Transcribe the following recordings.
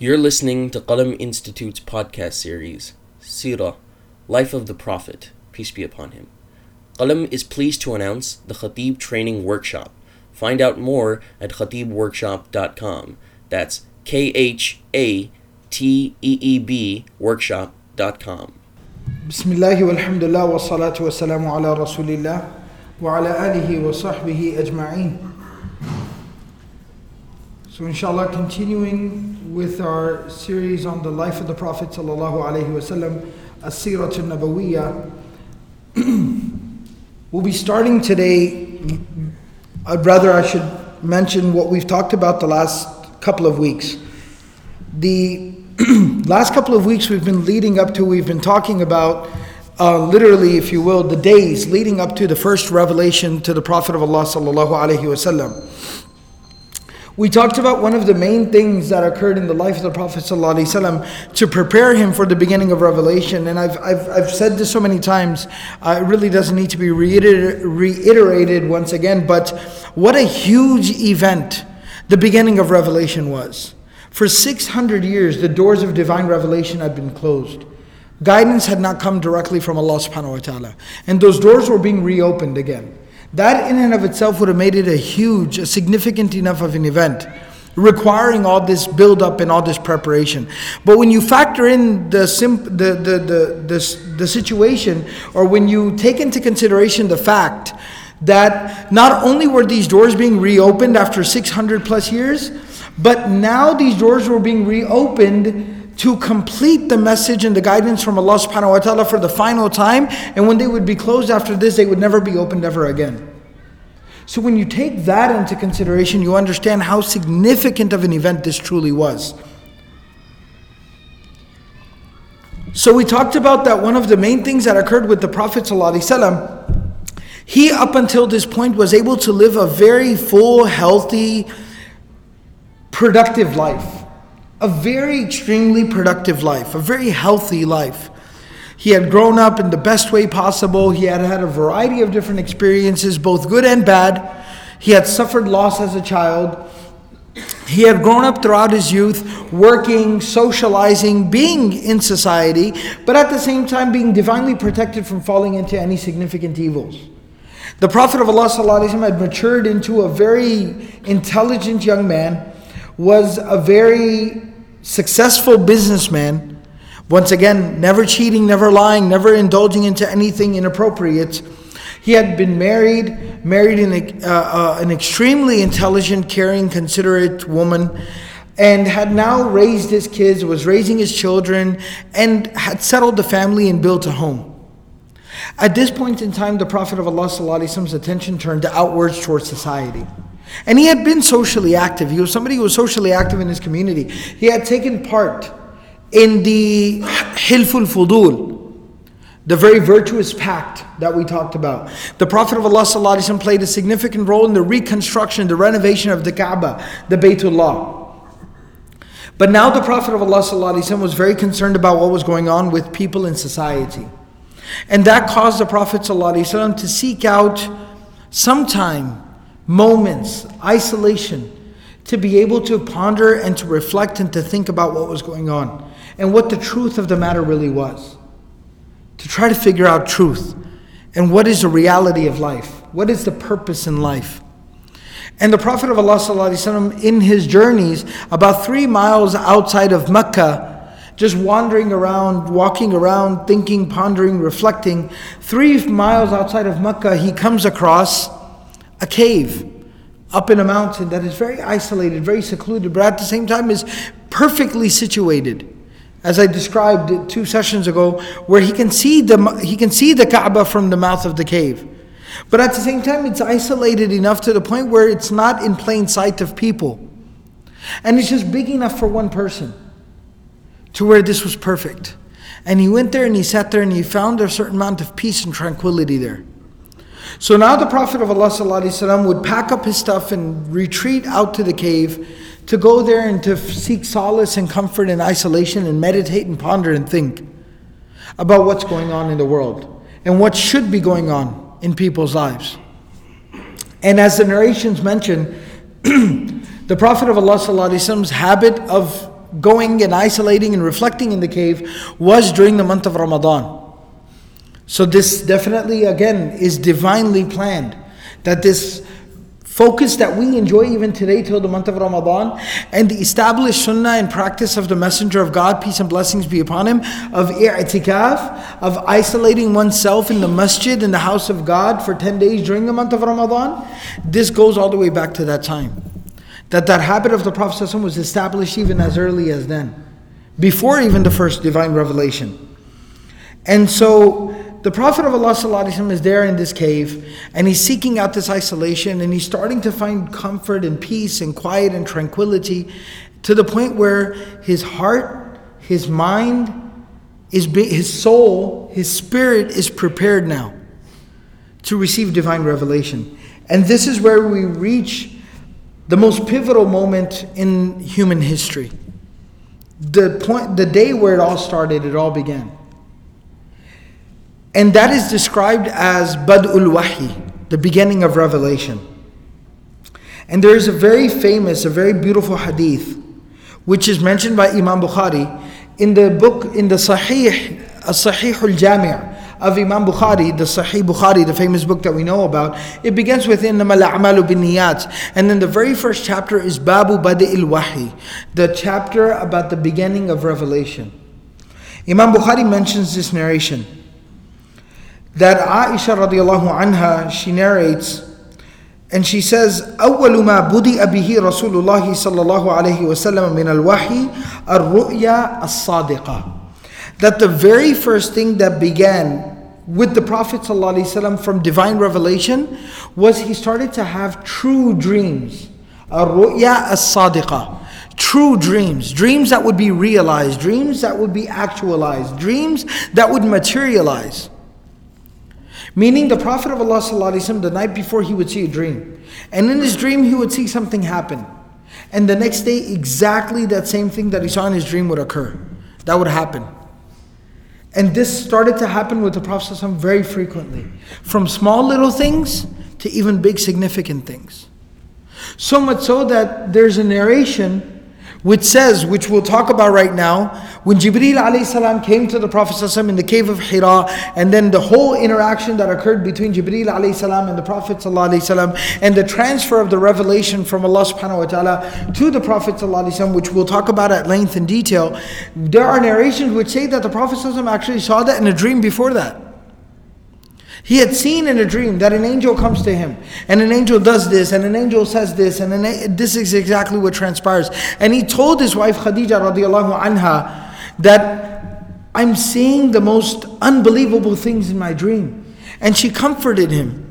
You're listening to Qalam Institute's podcast series, Sirah, Life of the Prophet, peace be upon him. Qalam is pleased to announce the Khateeb Training Workshop. Find out more at khateebworkshop.com. That's K H A T E E B workshop.com. Bismillah walhamdulillah wa salatu wa salamu ala rasulillah wa ala alihi wa sahbihi ajma'in. So inshallah continuing with our series on the life of the Prophet sallallahu alaihi wasallam, As-Sirat al-Nabawiyya. We'll be starting today, I'd rather I should mention what we've talked about the last couple of weeks. The last couple of weeks we've been leading up to, we've been talking about, uh, literally, if you will, the days leading up to the first revelation to the Prophet of Allah sallallahu alaihi wasallam. We talked about one of the main things that occurred in the life of the Prophet ﷺ to prepare him for the beginning of revelation. And I've, I've, I've said this so many times, uh, it really doesn't need to be reiter- reiterated once again, but what a huge event the beginning of revelation was. For 600 years, the doors of divine revelation had been closed. Guidance had not come directly from Allah subhanahu wa ta'ala. And those doors were being reopened again. That in and of itself would have made it a huge, a significant enough of an event, requiring all this build up and all this preparation. But when you factor in the, sim- the, the, the, the, the situation, or when you take into consideration the fact that not only were these doors being reopened after 600 plus years, but now these doors were being reopened to complete the message and the guidance from Allah subhanahu wa ta'ala for the final time. And when they would be closed after this, they would never be opened ever again. So when you take that into consideration, you understand how significant of an event this truly was. So we talked about that one of the main things that occurred with the Prophet he up until this point was able to live a very full, healthy, productive life a very extremely productive life, a very healthy life. He had grown up in the best way possible. He had had a variety of different experiences, both good and bad. He had suffered loss as a child. He had grown up throughout his youth, working, socializing, being in society, but at the same time being divinely protected from falling into any significant evils. The Prophet of Allah had matured into a very intelligent young man, was a very successful businessman, once again, never cheating, never lying, never indulging into anything inappropriate. He had been married, married an, uh, uh, an extremely intelligent, caring, considerate woman, and had now raised his kids, was raising his children, and had settled the family and built a home. At this point in time, the Prophet of Allah's attention turned outwards towards society. And he had been socially active. He was somebody who was socially active in his community. He had taken part in the Hilful Fudul, the very virtuous pact that we talked about. The Prophet of Allah played a significant role in the reconstruction, the renovation of the Kaaba, the Baytullah. But now the Prophet of Allah was very concerned about what was going on with people in society. And that caused the Prophet to seek out some time moments, isolation, to be able to ponder and to reflect and to think about what was going on and what the truth of the matter really was. To try to figure out truth and what is the reality of life, what is the purpose in life. And the Prophet of Allah, in his journeys, about three miles outside of Mecca, just wandering around, walking around, thinking, pondering, reflecting, three miles outside of Mecca, he comes across a cave up in a mountain that is very isolated, very secluded, but at the same time is perfectly situated. As I described two sessions ago, where he can see the he can see the Kaaba from the mouth of the cave. But at the same time, it's isolated enough to the point where it's not in plain sight of people. And it's just big enough for one person to where this was perfect. And he went there and he sat there and he found a certain amount of peace and tranquility there. So now the Prophet of Allah would pack up his stuff and retreat out to the cave to go there and to seek solace and comfort and isolation and meditate and ponder and think about what's going on in the world and what should be going on in people's lives. And as the narrations mention, the Prophet of Allah's habit of going and isolating and reflecting in the cave was during the month of Ramadan. So, this definitely, again, is divinely planned. That this focus that we enjoy even today till the month of Ramadan, and the established sunnah and practice of the Messenger of God, peace and blessings be upon him, of i'tikaf, of isolating oneself in the masjid, in the house of God for 10 days during the month of Ramadan, this goes all the way back to that time. That that habit of the Prophet was established even as early as then, before even the first divine revelation. And so the Prophet of Allah is there in this cave and he's seeking out this isolation and he's starting to find comfort and peace and quiet and tranquility to the point where his heart, his mind, is his soul, his spirit is prepared now to receive divine revelation. And this is where we reach the most pivotal moment in human history. The point the day where it all started, it all began. And that is described as Bad'ul Wahi, the beginning of revelation. And there is a very famous, a very beautiful hadith, which is mentioned by Imam Bukhari in the book, in the Sahih, Sahih al Jami' of Imam Bukhari, the Sahih Bukhari, the famous book that we know about. It begins with Innamal A'malu bin Niyat. And then the very first chapter is Babu Badi'il Wahi, the chapter about the beginning of revelation. Imam Bukhari mentions this narration that Aisha radiallahu anha, she narrates, and she says, أول ما بدأ به رسول الله صلى الله عليه وسلم من الوحي الرؤيا الصادقة. That the very first thing that began with the Prophet ﷺ from divine revelation was he started to have true dreams. الرؤيا الصادقة. True dreams, dreams that would be realized, dreams that would be actualized, dreams that would materialize. Meaning the Prophet of Allah the night before he would see a dream. And in his dream he would see something happen. And the next day exactly that same thing that he saw in his dream would occur. That would happen. And this started to happen with the Prophet very frequently. From small little things to even big significant things. So much so that there's a narration which says, which we'll talk about right now, when Jibreel alayhi came to the Prophet in the cave of Hira, and then the whole interaction that occurred between Jibreel alayhi and the Prophet and the transfer of the revelation from Allah subhanahu wa ta'ala to the Prophet which we'll talk about at length in detail, there are narrations which say that the Prophet actually saw that in a dream before that. He had seen in a dream that an angel comes to him, and an angel does this, and an angel says this, and an, this is exactly what transpires. And he told his wife Khadija radiallahu anha that I'm seeing the most unbelievable things in my dream. And she comforted him.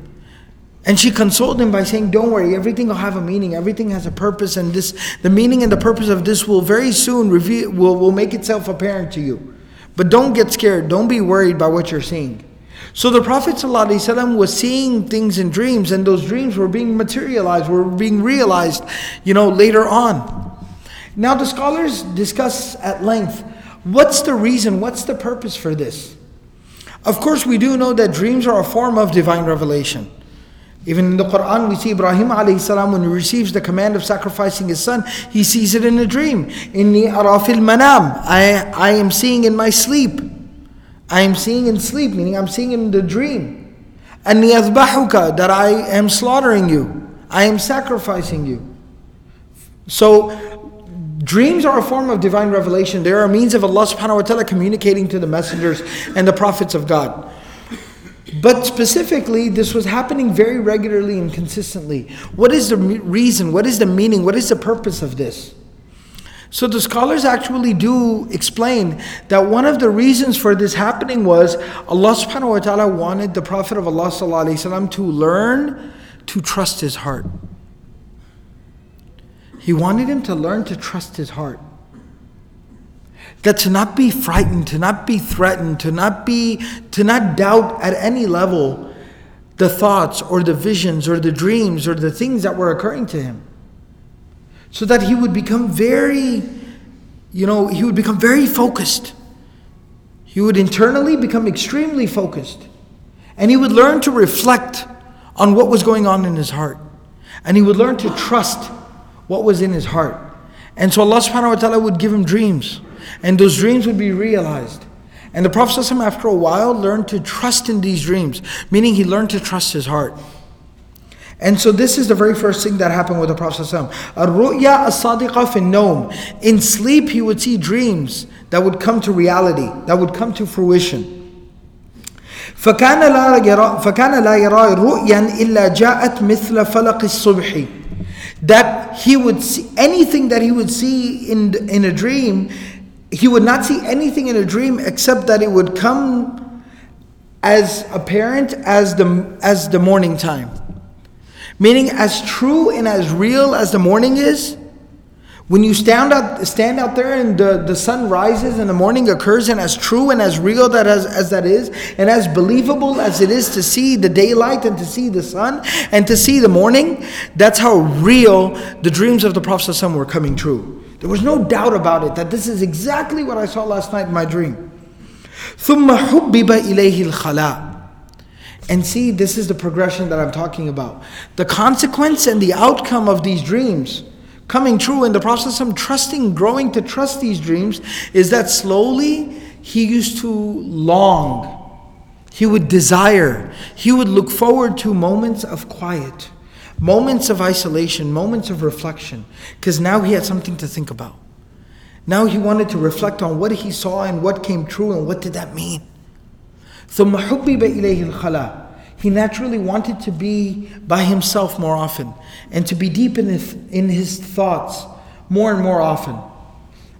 And she consoled him by saying, Don't worry, everything will have a meaning, everything has a purpose, and this the meaning and the purpose of this will very soon reveal will, will make itself apparent to you. But don't get scared, don't be worried by what you're seeing. So the Prophet was seeing things in dreams, and those dreams were being materialized, were being realized, you know, later on. Now the scholars discuss at length what's the reason, what's the purpose for this. Of course, we do know that dreams are a form of divine revelation. Even in the Quran, we see Ibrahim alayhi salam when he receives the command of sacrificing his son, he sees it in a dream. Inni arafil manam. I, I am seeing in my sleep. I am seeing in sleep, meaning I'm seeing in the dream. And that I am slaughtering you. I am sacrificing you. So dreams are a form of divine revelation. They are a means of Allah subhanahu wa ta'ala communicating to the messengers and the prophets of God. But specifically, this was happening very regularly and consistently. What is the reason? What is the meaning? What is the purpose of this? So the scholars actually do explain that one of the reasons for this happening was Allah subhanahu wa ta'ala wanted the Prophet of Allah وسلم, to learn to trust his heart. He wanted him to learn to trust his heart. That to not be frightened, to not be threatened, to not be to not doubt at any level the thoughts or the visions or the dreams or the things that were occurring to him so that he would become very, you know, he would become very focused. He would internally become extremely focused. And he would learn to reflect on what was going on in his heart. And he would learn to trust what was in his heart. And so Allah subhanahu wa ta'ala would give him dreams. And those dreams would be realized. And the Prophet after a while learned to trust in these dreams, meaning he learned to trust his heart. And so this is the very first thing that happened with the Prophet ﷺ. Ar-ru'ya as-sadiqa fi In sleep he would see dreams that would come to reality, that would come to fruition. فكان لا يرى فكان لا يرى رؤيا إلا جاءت مثل فلق الصبح that he would see anything that he would see in in a dream he would not see anything in a dream except that it would come as apparent as the as the morning time meaning as true and as real as the morning is when you stand out, stand out there and the, the sun rises and the morning occurs, and as true and as real that as, as that is, and as believable as it is to see the daylight and to see the sun and to see the morning, that's how real the dreams of the Prophet ﷺ were coming true. There was no doubt about it that this is exactly what I saw last night in my dream. ثم حبب إليه الخلاء and see, this is the progression that I'm talking about. The consequence and the outcome of these dreams coming true in the process of trusting, growing to trust these dreams, is that slowly he used to long. He would desire, he would look forward to moments of quiet, moments of isolation, moments of reflection, because now he had something to think about. Now he wanted to reflect on what he saw and what came true and what did that mean. ثم حبب إليه الخلاء he naturally wanted to be by himself more often and to be deep in his, in his thoughts more and more often.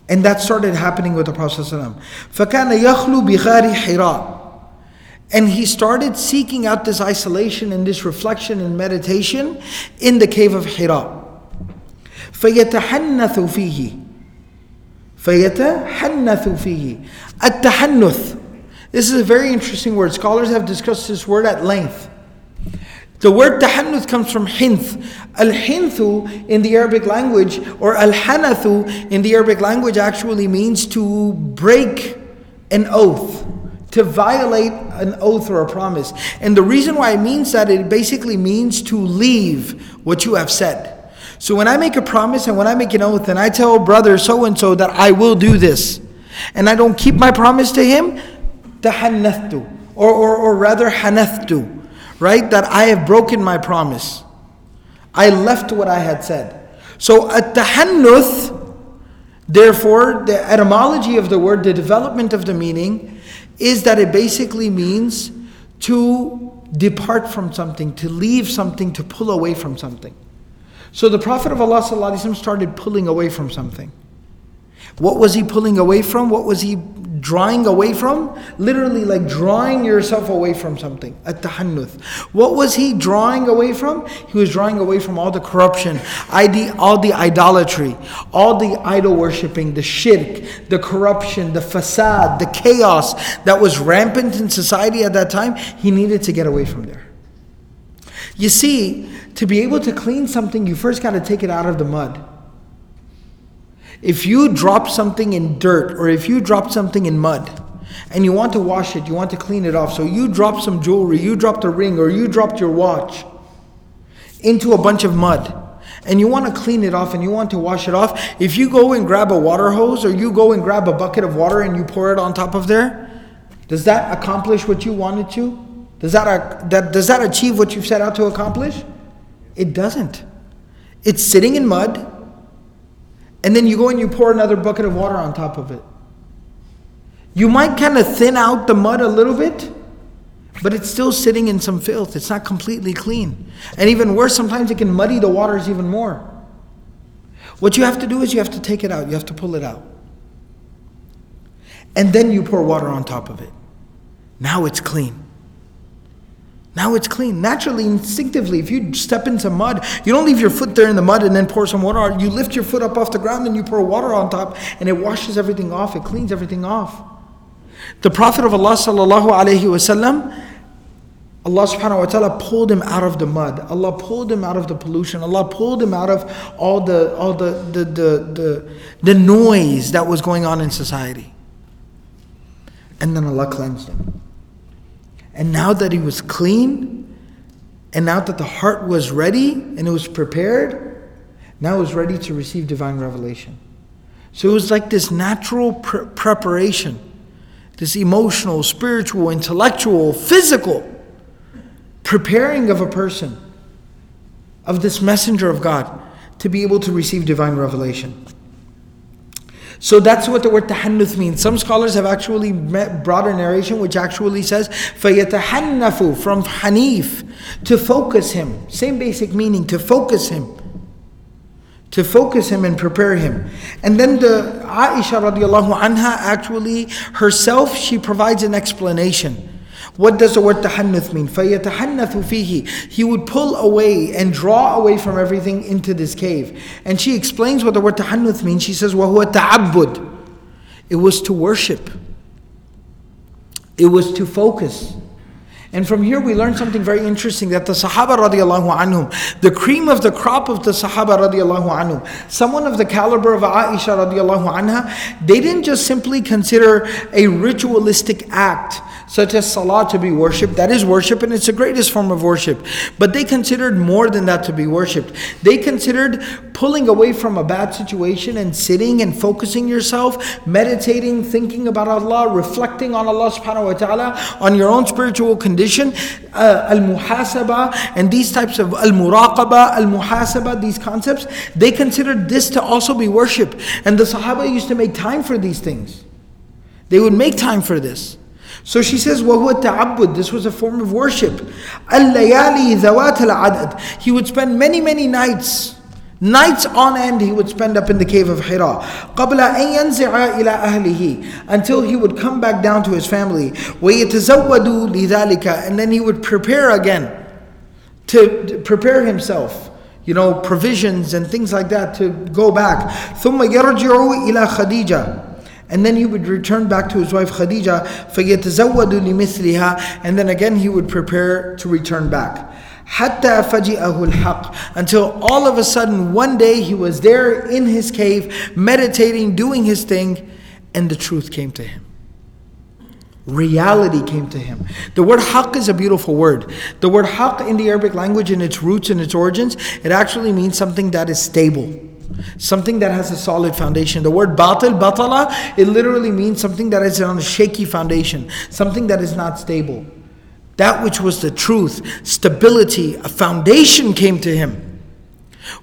And that started happening with the Prophet. فَكَانَ يَخْلُو بِغَارِ حِرَاء and he started seeking out this isolation and this reflection and meditation in the cave of Hira. فيتحنث فيه فيتحنث فيه التحنث this is a very interesting word. Scholars have discussed this word at length. The word tahannuth comes from hinth. Al hinthu in the Arabic language, or al hanathu in the Arabic language, actually means to break an oath, to violate an oath or a promise. And the reason why it means that, it basically means to leave what you have said. So when I make a promise and when I make an oath and I tell brother so and so that I will do this, and I don't keep my promise to him, tahannathtu, or, or, or rather hanathtu, right? That I have broken my promise. I left what I had said. So at tahannuth, therefore, the etymology of the word, the development of the meaning, is that it basically means to depart from something, to leave something, to pull away from something. So the Prophet of Allah started pulling away from something. What was he pulling away from? What was he drawing away from? Literally, like drawing yourself away from something. At tahannuth. What was he drawing away from? He was drawing away from all the corruption, all the idolatry, all the idol worshipping, the shirk, the corruption, the fasad, the chaos that was rampant in society at that time. He needed to get away from there. You see, to be able to clean something, you first got to take it out of the mud. If you drop something in dirt or if you drop something in mud and you want to wash it, you want to clean it off, so you drop some jewelry, you dropped a ring or you dropped your watch into a bunch of mud and you want to clean it off and you want to wash it off, if you go and grab a water hose or you go and grab a bucket of water and you pour it on top of there, does that accomplish what you wanted to? Does that, that, does that achieve what you've set out to accomplish? It doesn't. It's sitting in mud and then you go and you pour another bucket of water on top of it. You might kind of thin out the mud a little bit, but it's still sitting in some filth. It's not completely clean. And even worse, sometimes it can muddy the waters even more. What you have to do is you have to take it out, you have to pull it out. And then you pour water on top of it. Now it's clean. Now it's clean. Naturally, instinctively, if you step into mud, you don't leave your foot there in the mud and then pour some water. You lift your foot up off the ground and you pour water on top and it washes everything off, it cleans everything off. The Prophet of Allah sallallahu alayhi wasallam, Allah subhanahu wa ta'ala pulled him out of the mud. Allah pulled him out of the pollution. Allah pulled him out of all the all the the the, the, the noise that was going on in society. And then Allah cleansed him. And now that he was clean, and now that the heart was ready and it was prepared, now it was ready to receive divine revelation. So it was like this natural pre- preparation, this emotional, spiritual, intellectual, physical preparing of a person, of this messenger of God, to be able to receive divine revelation. So that's what the word tahannuth means. Some scholars have actually brought a narration which actually says فَيَتَحَنَّفُ from hanif, to focus him. Same basic meaning, to focus him. To focus him and prepare him. And then the Aisha radiallahu anha actually herself, she provides an explanation. What does the word tahannuth mean? فَيَتَحَنَّثُ فِيهِ He would pull away and draw away from everything into this cave. And she explains what the word tahannuth means. She says, وَهُوَ تَعَبُّد It was to worship. It was to focus. And from here we learn something very interesting that the Sahaba radiallahu anhum, the cream of the crop of the Sahaba radiallahu anhum, someone of the caliber of Aisha radiallahu anha, they didn't just simply consider a ritualistic act such as salah to be worshipped. That is worship and it's the greatest form of worship. But they considered more than that to be worshipped. They considered pulling away from a bad situation and sitting and focusing yourself, meditating, thinking about Allah, reflecting on Allah subhanahu wa ta'ala, on your own spiritual condition, uh, al-muhasaba, and these types of al-muraqaba, al-muhasaba, these concepts, they considered this to also be worship. And the Sahaba used to make time for these things. They would make time for this. So she says, وَهُوَ التَّعَبُّد This was a form of worship. الْلَيَالِي ذَوَاتَ الْعَدَدِ He would spend many, many nights, nights on end he would spend up in the cave of Hira. قَبْلَ أَن يَنْزِعَ إِلَىٰ أَهْلِهِ Until he would come back down to his family. وَيَتَزَوَّدُ لِذَلِكَ And then he would prepare again, to prepare himself you know, provisions and things like that to go back. ثم يرجع إلى خديجة and then he would return back to his wife Khadija, فَيَتَزَوَّدُ لِمِثْلِهَا And then again he would prepare to return back. حَتَّى فَجِئَهُ الْحَقِّ Until all of a sudden one day he was there in his cave, meditating, doing his thing, and the truth came to him. Reality came to him. The word haqq is a beautiful word. The word haqq in the Arabic language, in its roots and its origins, it actually means something that is stable Something that has a solid foundation. The word batil, batala, it literally means something that is on a shaky foundation, something that is not stable. That which was the truth, stability, a foundation came to him.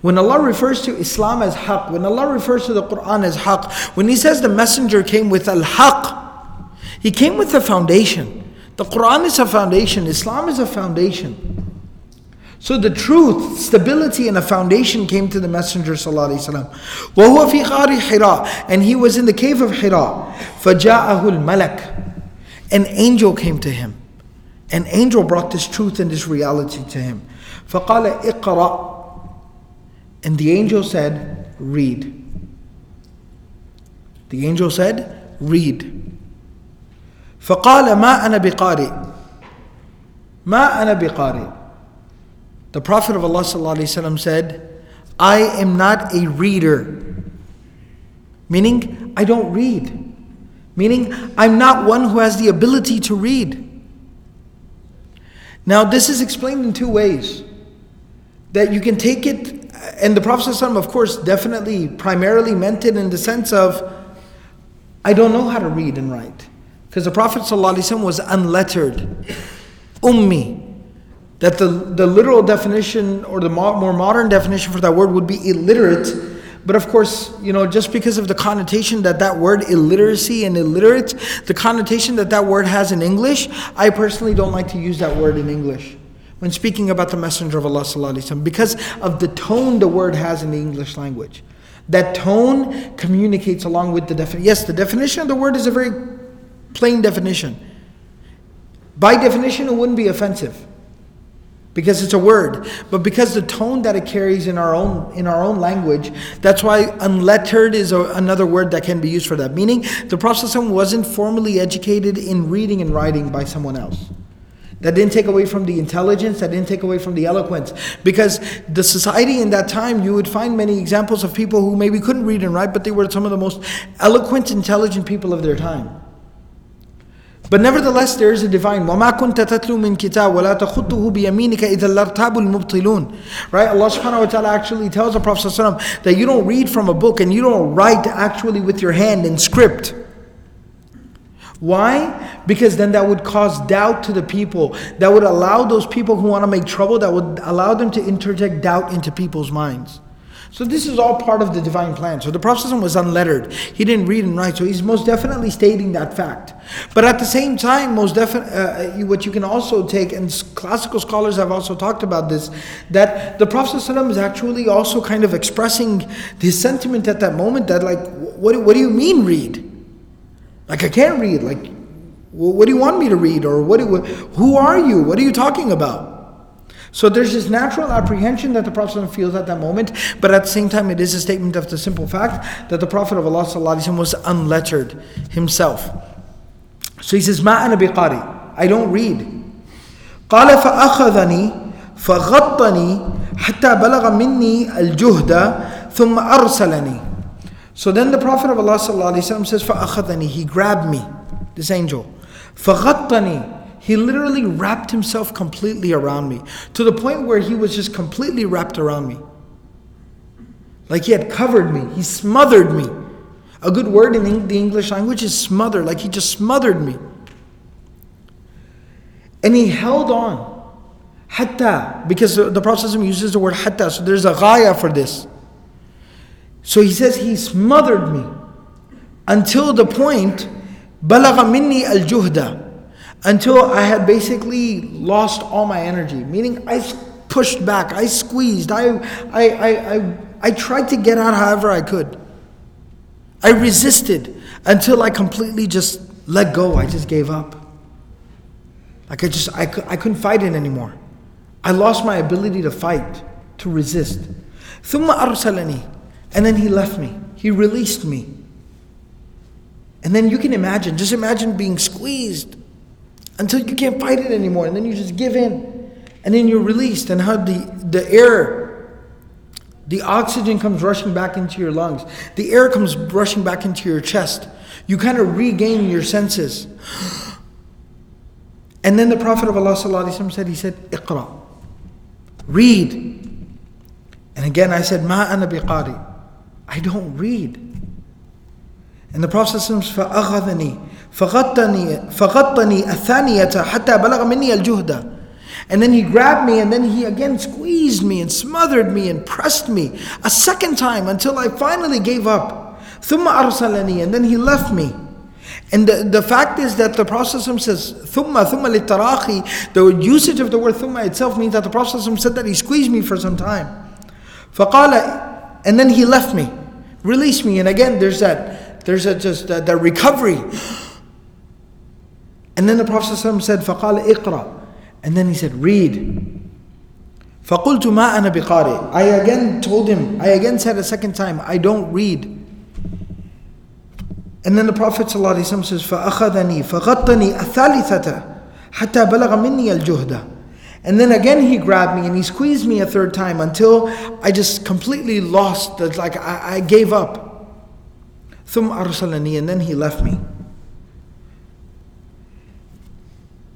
When Allah refers to Islam as haqq, when Allah refers to the Quran as haqq, when He says the messenger came with al haqq, He came with a foundation. The Quran is a foundation, Islam is a foundation. So the truth, stability, and a foundation came to the Messenger وسلم. وهو في غار حراء and he was in the cave of Hira. فجاءه الملك An angel came to him. An angel brought this truth and this reality to him. فقال اقرأ And the angel said, read. The angel said, read. فقال ما أنا بقارئ ما أنا بقارئ the Prophet of Allah ﷺ said, I am not a reader. Meaning, I don't read. Meaning, I'm not one who has the ability to read. Now, this is explained in two ways. That you can take it, and the Prophet, ﷺ, of course, definitely primarily meant it in the sense of, I don't know how to read and write. Because the Prophet ﷺ was unlettered, ummi that the, the literal definition or the more modern definition for that word would be illiterate. But of course, you know, just because of the connotation that that word illiteracy and illiterate, the connotation that that word has in English, I personally don't like to use that word in English when speaking about the Messenger of Allah because of the tone the word has in the English language. That tone communicates along with the definition. Yes, the definition of the word is a very plain definition. By definition, it wouldn't be offensive because it's a word but because the tone that it carries in our own in our own language that's why unlettered is a, another word that can be used for that. Meaning the prophet wasn't formally educated in reading and writing by someone else. That didn't take away from the intelligence that didn't take away from the eloquence. Because the society in that time you would find many examples of people who maybe couldn't read and write but they were some of the most eloquent intelligent people of their time But nevertheless, there is a divine. وَمَا كُنْتَ تَتْلُو مِنْ كِتَابٍ وَلَا تَخُطُّهُ بِيَمِينِكَ إِذَا لَارْتَابُ الْمُبْطِلُونَ Right? Allah subhanahu wa ta'ala actually tells the Prophet ﷺ that you don't read from a book and you don't write actually with your hand in script. Why? Because then that would cause doubt to the people. That would allow those people who want to make trouble, that would allow them to interject doubt into people's minds. So this is all part of the divine plan. So the Prophet was unlettered. He didn't read and write. So he's most definitely stating that fact. But at the same time, most definitely, uh, what you can also take, and classical scholars have also talked about this, that the Prophet is actually also kind of expressing his sentiment at that moment that like, what, what do you mean read? Like I can't read. Like, what do you want me to read? Or what? Do, who are you? What are you talking about? So there's this natural apprehension that the Prophet feels at that moment, but at the same time, it is a statement of the simple fact that the Prophet of Allah was unlettered himself. So he says, "Ma ana biqari." I don't read. قال فأخذني فغطني حتى بلغ مني الجهد ثم أرسلني. So then the Prophet of Allah says, فأخذني. He grabbed me, this angel. فغطني. he literally wrapped himself completely around me to the point where he was just completely wrapped around me. Like he had covered me, he smothered me. A good word in the English language is smother, like he just smothered me. And he held on. Hatta, because the Prophet uses the word hatta, so there's a ghaya for this. So he says he smothered me until the point balagha minni al-juhda until I had basically lost all my energy. Meaning, I pushed back, I squeezed, I, I, I, I, I tried to get out however I could. I resisted until I completely just let go. I just gave up. Like I just, I, I couldn't fight it anymore. I lost my ability to fight, to resist. ثم أرسلني. And then he left me. He released me. And then you can imagine, just imagine being squeezed until you can't fight it anymore. And then you just give in. And then you're released, and how the, the air, the oxygen comes rushing back into your lungs, the air comes rushing back into your chest. You kind of regain your senses. And then the Prophet of Allah said, He said, Iqra. Read. And again I said, Ma ana biqari. I don't read. And the Prophet said, فَأَخَذَنِي فغطني فغطني الثانية حتى بلغ مني الجهد and then he grabbed me and then he again squeezed me and smothered me and pressed me a second time until I finally gave up. ثم أرسلني and then he left me. And the, the fact is that the Prophet says ثم ثم للتراخي the usage of the word ثم itself means that the Prophet said that he squeezed me for some time. فقال and then he left me, released me and again there's that there's a just that, that recovery. And then the Prophet said, فَقَالَ اقرأ. And then he said, read. فَقُلْتُ مَا أَنَا بِقَارِئ I again told him, I again said a second time, I don't read. And then the Prophet ﷺ says, فَأَخَذَنِي فَغَطَّنِي الثَّالِثَةَ حَتَّى بَلَغَ مِنِّي الْجُهْدَ and then again he grabbed me and he squeezed me a third time until I just completely lost, like I, I gave up. ثم أرسلني and then he left me.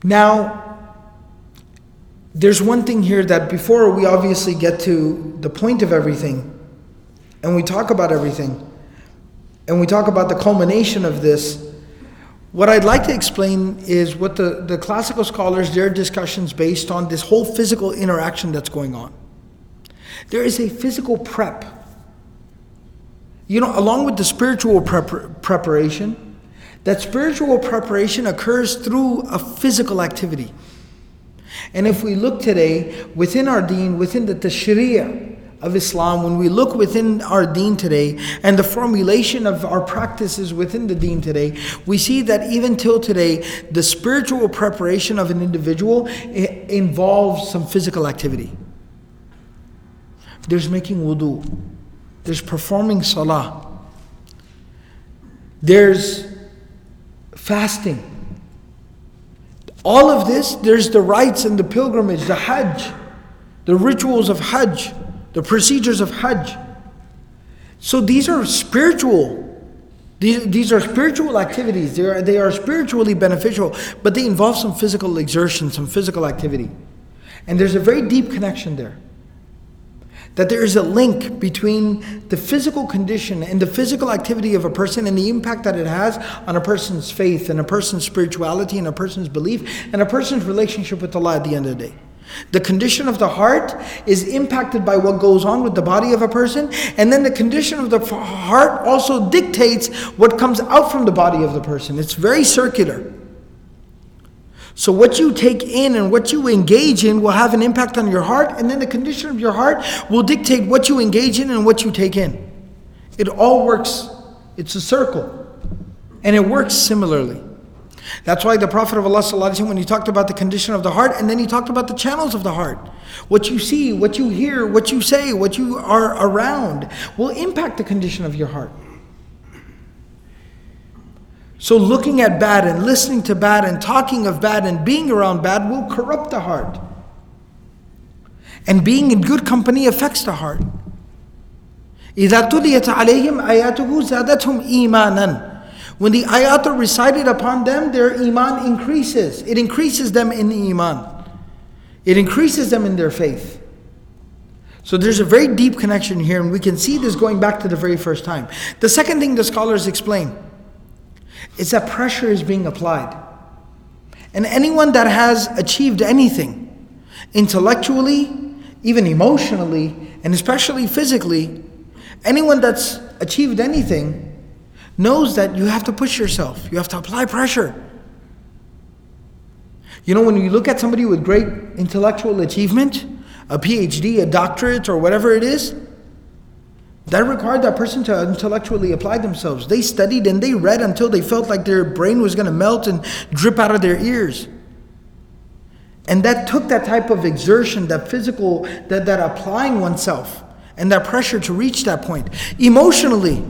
Now, there's one thing here that before we obviously get to the point of everything, and we talk about everything, and we talk about the culmination of this, what I'd like to explain is what the, the classical scholars, their discussions based on this whole physical interaction that's going on. There is a physical prep. You know, along with the spiritual prep- preparation, that spiritual preparation occurs through a physical activity. And if we look today within our deen, within the tashri'ah of Islam, when we look within our deen today and the formulation of our practices within the deen today, we see that even till today, the spiritual preparation of an individual eh, involves some physical activity. There's making wudu, there's performing salah, there's fasting. All of this, there's the rites and the pilgrimage, the Hajj, the rituals of Hajj, the procedures of Hajj. So these are spiritual These, these are spiritual activities. They are, they are spiritually beneficial, but they involve some physical exertion, some physical activity. And there's a very deep connection there. That there is a link between the physical condition and the physical activity of a person and the impact that it has on a person's faith and a person's spirituality and a person's belief and a person's relationship with Allah at the end of the day. The condition of the heart is impacted by what goes on with the body of a person, and then the condition of the heart also dictates what comes out from the body of the person. It's very circular. So, what you take in and what you engage in will have an impact on your heart, and then the condition of your heart will dictate what you engage in and what you take in. It all works, it's a circle, and it works similarly. That's why the Prophet of Allah, when he talked about the condition of the heart, and then he talked about the channels of the heart. What you see, what you hear, what you say, what you are around will impact the condition of your heart. So, looking at bad and listening to bad and talking of bad and being around bad will corrupt the heart. And being in good company affects the heart. إذا تليت عليهم آياته زادتهم إيمانا when the ayat are recited upon them, their iman increases. It increases them in iman. It increases them in their faith. So there's a very deep connection here, and we can see this going back to the very first time. The second thing the scholars explain is that pressure is being applied. And anyone that has achieved anything, intellectually, even emotionally, and especially physically, anyone that's achieved anything, knows that you have to push yourself, you have to apply pressure. You know, when you look at somebody with great intellectual achievement, a PhD, a doctorate, or whatever it is, that required that person to intellectually apply themselves. They studied and they read until they felt like their brain was going to melt and drip out of their ears. And that took that type of exertion, that physical, that, that applying oneself, and that pressure to reach that point. Emotionally,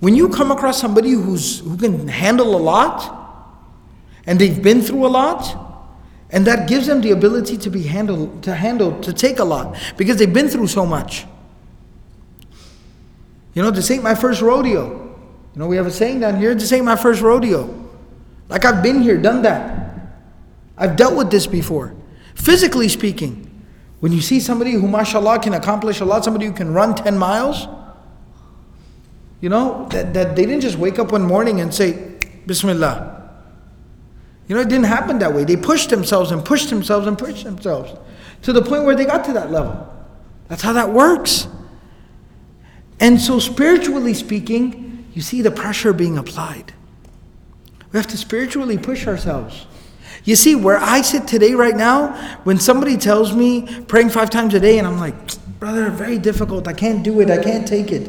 when you come across somebody who's, who can handle a lot, and they've been through a lot, and that gives them the ability to be handled, to handle, to take a lot, because they've been through so much. You know, this ain't my first rodeo. You know, we have a saying down here, this ain't my first rodeo. Like I've been here, done that. I've dealt with this before. Physically speaking, when you see somebody who, mashallah, can accomplish a lot, somebody who can run 10 miles, you know, that, that they didn't just wake up one morning and say, Bismillah. You know, it didn't happen that way. They pushed themselves and pushed themselves and pushed themselves to the point where they got to that level. That's how that works. And so, spiritually speaking, you see the pressure being applied. We have to spiritually push ourselves. You see, where I sit today, right now, when somebody tells me praying five times a day, and I'm like, brother, very difficult. I can't do it. I can't take it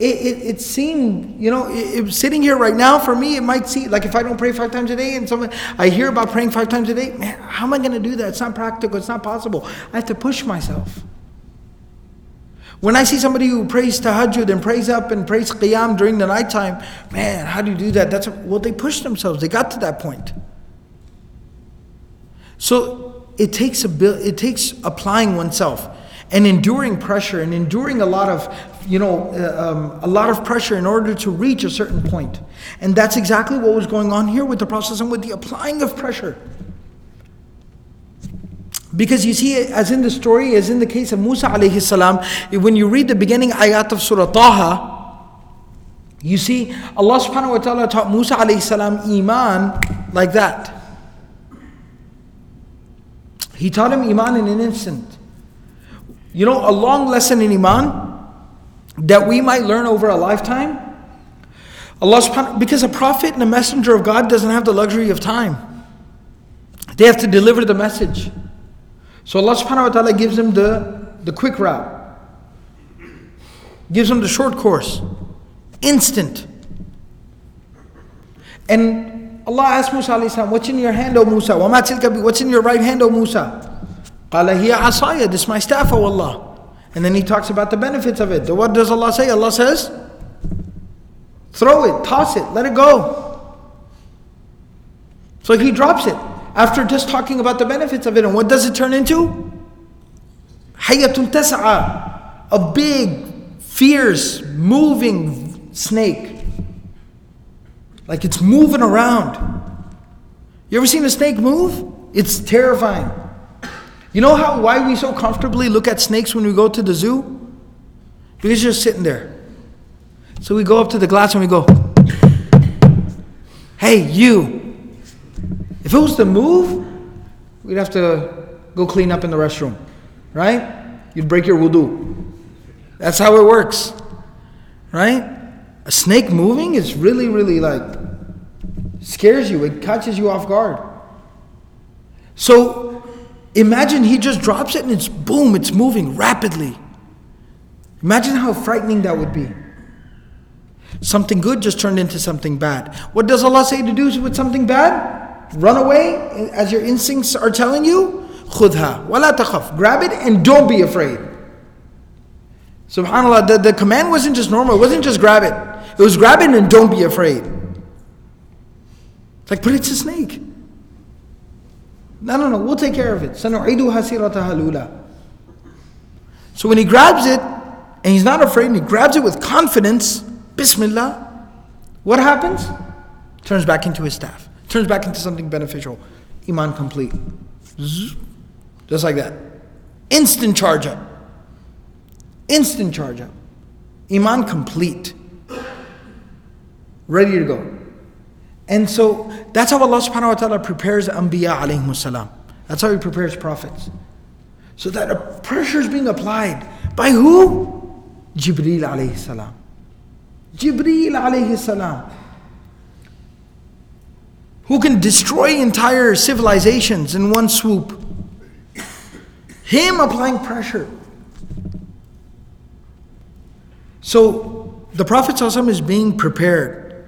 it, it, it seemed, you know, it, it, sitting here right now for me, it might seem like if I don't pray five times a day and someone, I hear about praying five times a day, man, how am I going to do that? It's not practical, it's not possible. I have to push myself. When I see somebody who prays tahajjud and prays up and prays qiyam during the nighttime, man, how do you do that? That's well, they pushed themselves. They got to that point. So it takes a it takes applying oneself and enduring pressure and enduring a lot of you know uh, um, a lot of pressure in order to reach a certain point and that's exactly what was going on here with the process and with the applying of pressure because you see as in the story as in the case of Musa alayhi salam when you read the beginning ayat of surah Taha you see Allah subhanahu wa ta'ala taught Musa alayhi salam iman like that he taught him iman in an instant you know, a long lesson in Iman that we might learn over a lifetime. Allah subhanahu because a prophet and a messenger of God doesn't have the luxury of time. They have to deliver the message. So Allah subhanahu wa ta'ala gives them the, the quick route. Gives them the short course. Instant. And Allah asked Musa alayhi what's in your hand, O Musa? What's in your right hand, O Musa? قال هي عصايا this is my staff O Allah and then he talks about the benefits of it what does Allah say Allah says throw it toss it let it go so he drops it after just talking about the benefits of it and what does it turn into hayatun tas'a a big fierce moving snake. Like it's moving around. You ever seen a snake move? It's terrifying. You know how why we so comfortably look at snakes when we go to the zoo? Because you're just sitting there. So we go up to the glass and we go, Hey, you. If it was to move, we'd have to go clean up in the restroom, right? You'd break your wudu. That's how it works, right? A snake moving is really, really like scares you, it catches you off guard. So imagine he just drops it and it's boom, it's moving rapidly. Imagine how frightening that would be. Something good just turned into something bad. What does Allah say to do with something bad? Run away as your instincts are telling you? Khudha, wala takhaf. Grab it and don't be afraid. Subhanallah, the, the command wasn't just normal, it wasn't just grab it. It was grab it and don't be afraid. It's like, but it's a snake. No, no, no, we'll take care of it. So when he grabs it, and he's not afraid, and he grabs it with confidence, Bismillah, what happens? Turns back into his staff. Turns back into something beneficial. Iman complete. Just like that. Instant charge up. Instant charge up. Iman complete. Ready to go. And so that's how Allah subhanahu wa ta'ala prepares Anbiya alayhi salam. That's how He prepares prophets. So that a pressure is being applied. By who? Jibreel alayhi salam. Jibreel alayhi salam. Who can destroy entire civilizations in one swoop. Him applying pressure. So the Prophet is being prepared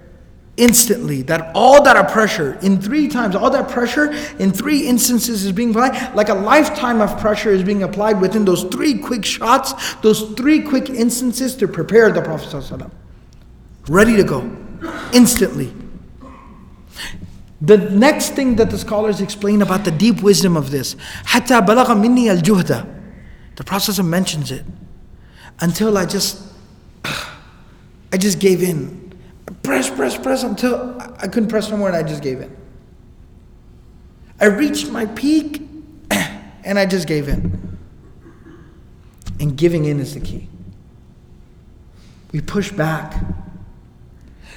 instantly that all that pressure in three times, all that pressure in three instances is being applied, like a lifetime of pressure is being applied within those three quick shots, those three quick instances to prepare the Prophet. Ready to go instantly. The next thing that the scholars explain about the deep wisdom of this, حتى بلغ مني الجهد. The Prophet mentions it. Until I just, I just gave in. Press, press, press until I couldn't press no more and I just gave in. I reached my peak and I just gave in. And giving in is the key. We push back.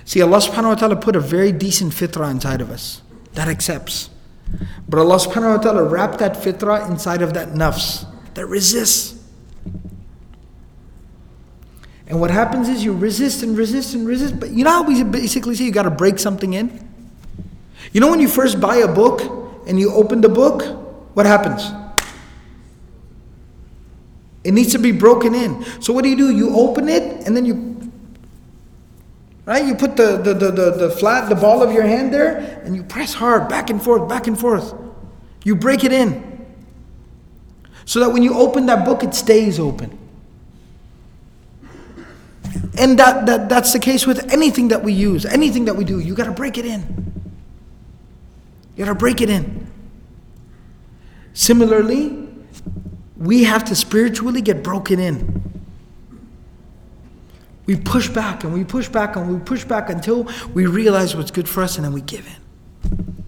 See, Allah subhanahu wa ta'ala put a very decent fitrah inside of us that accepts. But Allah subhanahu wa ta'ala wrapped that fitrah inside of that nafs that resists. And what happens is you resist and resist and resist. But you know how we basically say you got to break something in? You know when you first buy a book and you open the book, what happens? It needs to be broken in. So what do you do? You open it and then you Right? You put the, the, the, the, the flat, the ball of your hand there, and you press hard, back and forth, back and forth. You break it in. So that when you open that book, it stays open. And that, that, that's the case with anything that we use, anything that we do. You got to break it in. You got to break it in. Similarly, we have to spiritually get broken in. We push back and we push back and we push back until we realize what's good for us and then we give in.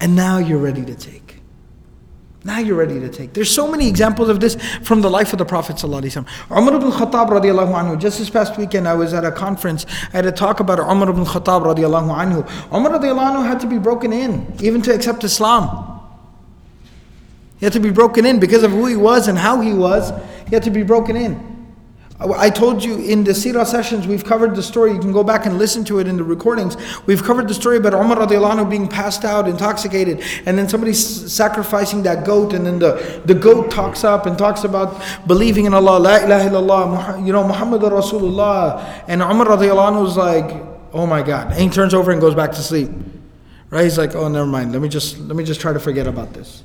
And now you're ready to take. Now you're ready to take. There's so many examples of this from the life of the Prophet Umar ibn Khattab anhu. Just this past weekend I was at a conference. I had a talk about Umar ibn Khattab radiallahu anhu. Umar radiallahu anhu had to be broken in, even to accept Islam. He had to be broken in because of who he was and how he was. He had to be broken in. I told you in the Sirah sessions, we've covered the story. You can go back and listen to it in the recordings. We've covered the story about Umar anhu being passed out, intoxicated, and then somebody sacrificing that goat, and then the, the goat talks up and talks about believing in Allah, La ilaha illallah, you know, Muhammad Rasulullah. And Umar anhu was like, oh my God. And he turns over and goes back to sleep. Right? He's like, oh, never mind. Let me just, let me just try to forget about this.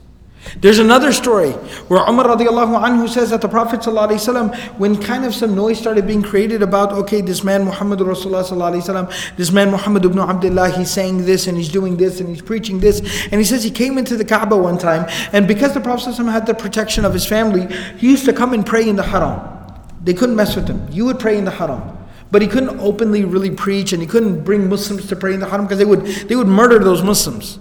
There's another story where Umar radiallahu anhu says that the Prophet ﷺ, when kind of some noise started being created about, okay, this man Muhammad Rasulullah ﷺ, this man Muhammad ibn Abdullah, he's saying this and he's doing this and he's preaching this. And he says he came into the Kaaba one time, and because the Prophet ﷺ had the protection of his family, he used to come and pray in the haram. They couldn't mess with him. You would pray in the haram. But he couldn't openly really preach and he couldn't bring Muslims to pray in the haram because they would, they would murder those Muslims.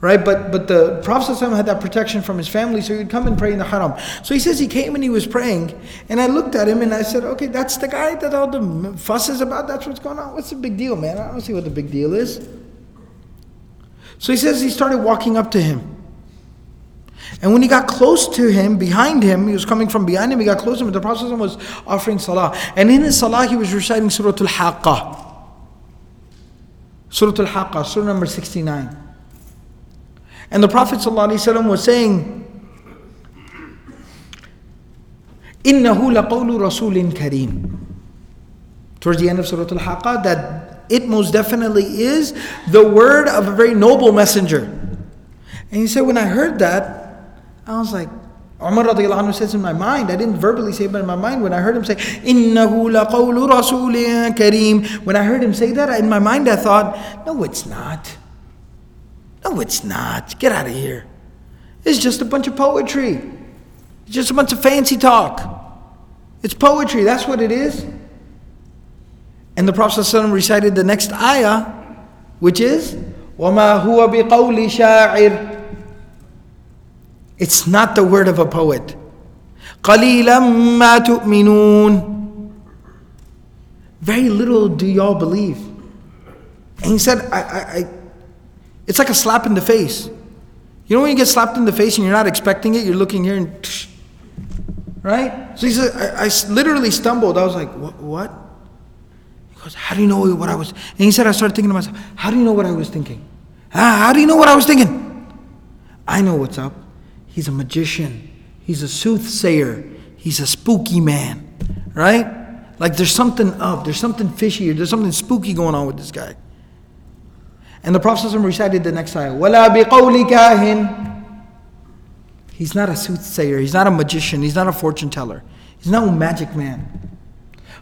Right? But, but the Prophet ﷺ had that protection from his family, so he would come and pray in the haram. So he says he came and he was praying, and I looked at him and I said, Okay, that's the guy that all the fuss is about? That's what's going on? What's the big deal, man? I don't see what the big deal is. So he says he started walking up to him. And when he got close to him, behind him, he was coming from behind him, he got close to him, But the Prophet was offering salah. And in his salah, he was reciting Surah Al Haqqah. Surah Al Haqqah, Surah number 69. And the Prophet ﷺ was saying, إِنَّهُ لَقَوْلُ رَسُولٍ كَرِيمٍ Towards the end of Surah Al Haqqah, that it most definitely is the word of a very noble messenger. And he said, when I heard that, I was like, Umar radiallahu anhu says in my mind, I didn't verbally say it, but in my mind, when I heard him say, إِنَّهُ لَقَوْلُ رَسُولٍ كَرِيمٍ When I heard him say that, in my mind I thought, no, it's not. No, it's not. Get out of here. It's just a bunch of poetry. It's just a bunch of fancy talk. It's poetry, that's what it is. And the Prophet ﷺ recited the next ayah, which is, وَمَا هُوَ بِقَوْلِ شَاعِرٍ it's not the word of a poet. قَلِيلًا مَا تُؤْمِنُونَ Very little do y'all believe. And he said, I, I, I, it's like a slap in the face. You know when you get slapped in the face and you're not expecting it, you're looking here and, tsh, right? So he said, I, I literally stumbled. I was like, what? what? He goes, how do you know what I was? And he said, I started thinking to myself, how do you know what I was thinking? Ah, how do you know what I was thinking? I know what's up. He's a magician. He's a soothsayer. He's a spooky man, right? Like there's something up, there's something fishy, there's something spooky going on with this guy. And the Prophet recited the next ayah, وَلَا بِقَوْلِ كَاهِنٍ He's not a soothsayer, he's not a magician, he's not a fortune teller, he's not a magic man.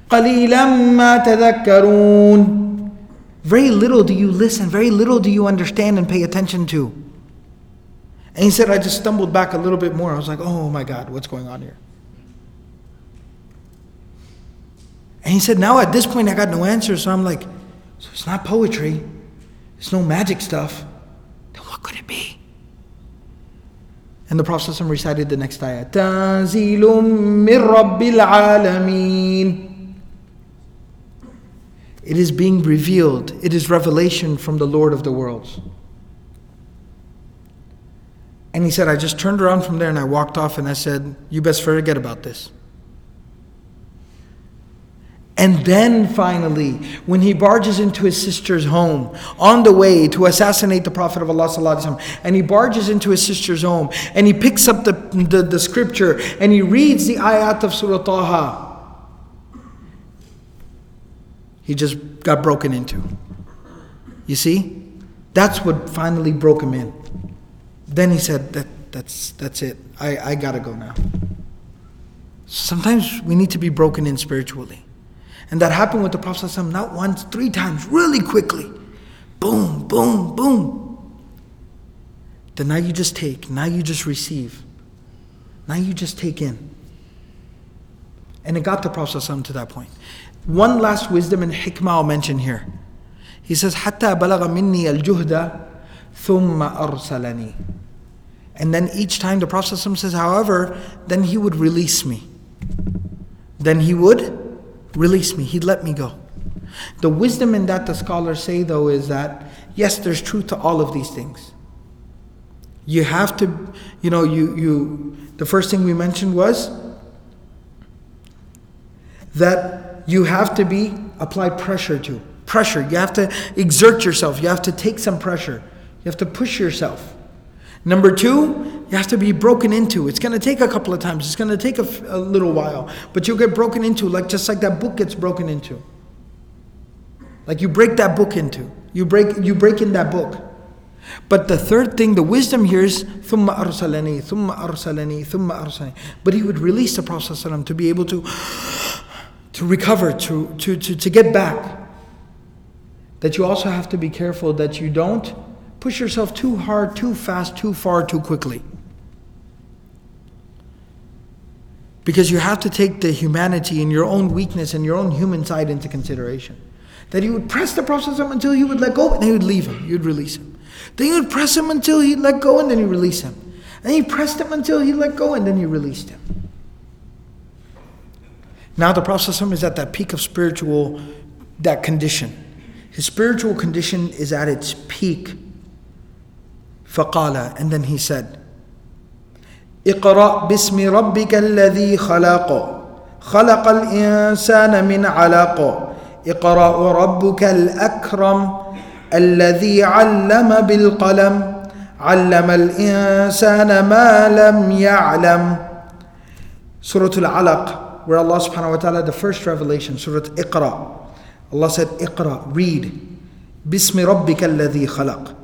قَلِيلًا مَا تَذَكَّرُونَ Very little do you listen, very little do you understand and pay attention to. And he said, I just stumbled back a little bit more. I was like, oh my God, what's going on here? And he said, now at this point I got no answer. So I'm like, so it's not poetry, it's no magic stuff, then what could it be? And the Prophet recited the next ayah. Tanzilum Rabbil Alameen. It is being revealed. It is revelation from the Lord of the worlds. And he said, I just turned around from there and I walked off and I said, You best forget about this. And then finally, when he barges into his sister's home on the way to assassinate the Prophet of Allah, and he barges into his sister's home and he picks up the, the, the scripture and he reads the ayat of Surah Taha, he just got broken into. You see? That's what finally broke him in. Then he said, that, that's, that's it. I, I gotta go now. Sometimes we need to be broken in spiritually. And that happened with the Prophet ﷺ not once, three times, really quickly. Boom, boom, boom. Then now you just take, now you just receive. Now you just take in. And it got the Prophet ﷺ to that point. One last wisdom and hikmah I'll mention here. He says, حتى بلغ مني الجهد ثم أرسلني. And then each time the Prophet says, however, then he would release me. Then he would release me. He'd let me go. The wisdom in that the scholars say though is that yes, there's truth to all of these things. You have to, you know, you you the first thing we mentioned was that you have to be apply pressure to. Pressure. You have to exert yourself. You have to take some pressure. You have to push yourself. Number two, you have to be broken into. It's going to take a couple of times. It's going to take a, little while, but you'll get broken into, like just like that book gets broken into. Like you break that book into. You break you break in that book. But the third thing, the wisdom here is thumma arsalani, thumma arsalani, thumma arsalani. But he would release the Prophet ﷺ to be able to to recover, to, to, to, to get back. That you also have to be careful that you don't push yourself too hard, too fast, too far, too quickly. Because you have to take the humanity and your own weakness and your own human side into consideration. That he would press the Prophet until he would let go and he would leave him, you'd release him. Then you would press him until he'd let go and then you release him. And you pressed him until he let go and then you released him. Now the Prophet is at that peak of spiritual, that condition. His spiritual condition is at its peak. فقال and then he said اقرأ باسم ربك الذي خلق خلق الإنسان من علق اقرأ وربك الأكرم الذي علم بالقلم علم الإنسان ما لم يعلم Surah Al-Alaq where Allah subhanahu wa ta'ala the first revelation Surah Iqra Allah said Iqra read Bismi Rabbika alladhi khalaq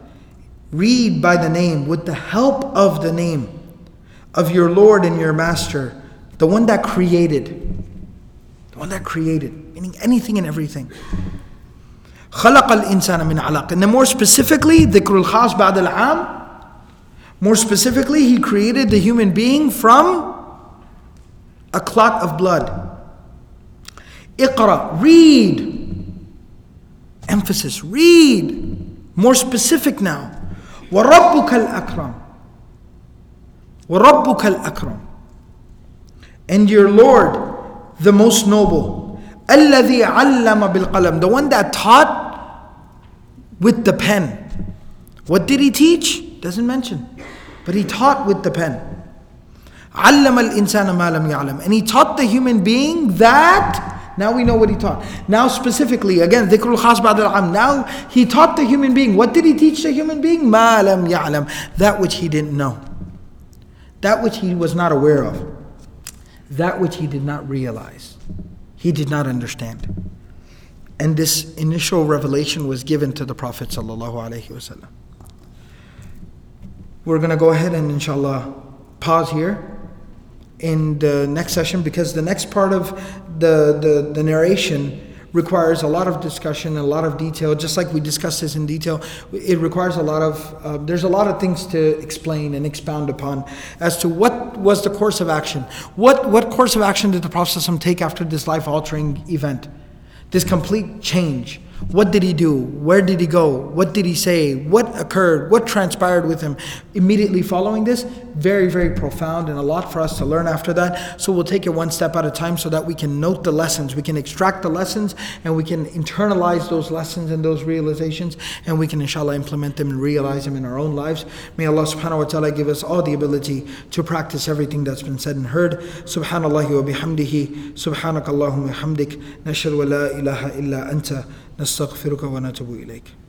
read by the name with the help of the name of your Lord and your Master the one that created the one that created meaning anything and everything خلق الإنسان من علق and then more specifically ذكر الخاص بعد العام more specifically, He created the human being from a clot of blood. Iqra, read. Emphasis, read. More specific now. وَرَبُّكَ الْأَكْرَمُ وَرَبُّكَ الْأَكْرَمُ And your Lord, the most noble. الَّذِي عَلَّمَ بِالْقَلَمِ The one that taught with the pen. What did he teach? Doesn't mention. But he taught with the pen. علم الإنسان ما لم يعلم. And he taught the human being that now we know what he taught. Now specifically, again, dhikrul khas ba'd Now he taught the human being. What did he teach the human being? Ma lam ya'lam. That which he didn't know. That which he was not aware of. That which he did not realize. He did not understand. And this initial revelation was given to the Prophet sallallahu alaihi wasallam. We're going to go ahead and inshallah pause here in the next session because the next part of the, the, the narration requires a lot of discussion, and a lot of detail. Just like we discussed this in detail, it requires a lot of. Uh, there's a lot of things to explain and expound upon as to what was the course of action. What what course of action did the Prophet take after this life-altering event, this complete change? What did he do? Where did he go? What did he say? What occurred? What transpired with him immediately following this? Very, very profound and a lot for us to learn after that. So we'll take it one step at a time so that we can note the lessons, we can extract the lessons, and we can internalize those lessons and those realizations, and we can inshallah implement them and realize them in our own lives. May Allah subhanahu wa ta'ala give us all the ability to practice everything that's been said and heard. Subhanallah wa bihamdihi, subhanakallahumma hamdik, nashhadu wa la ilaha illa anta. نستغفرك ونتوب إليك.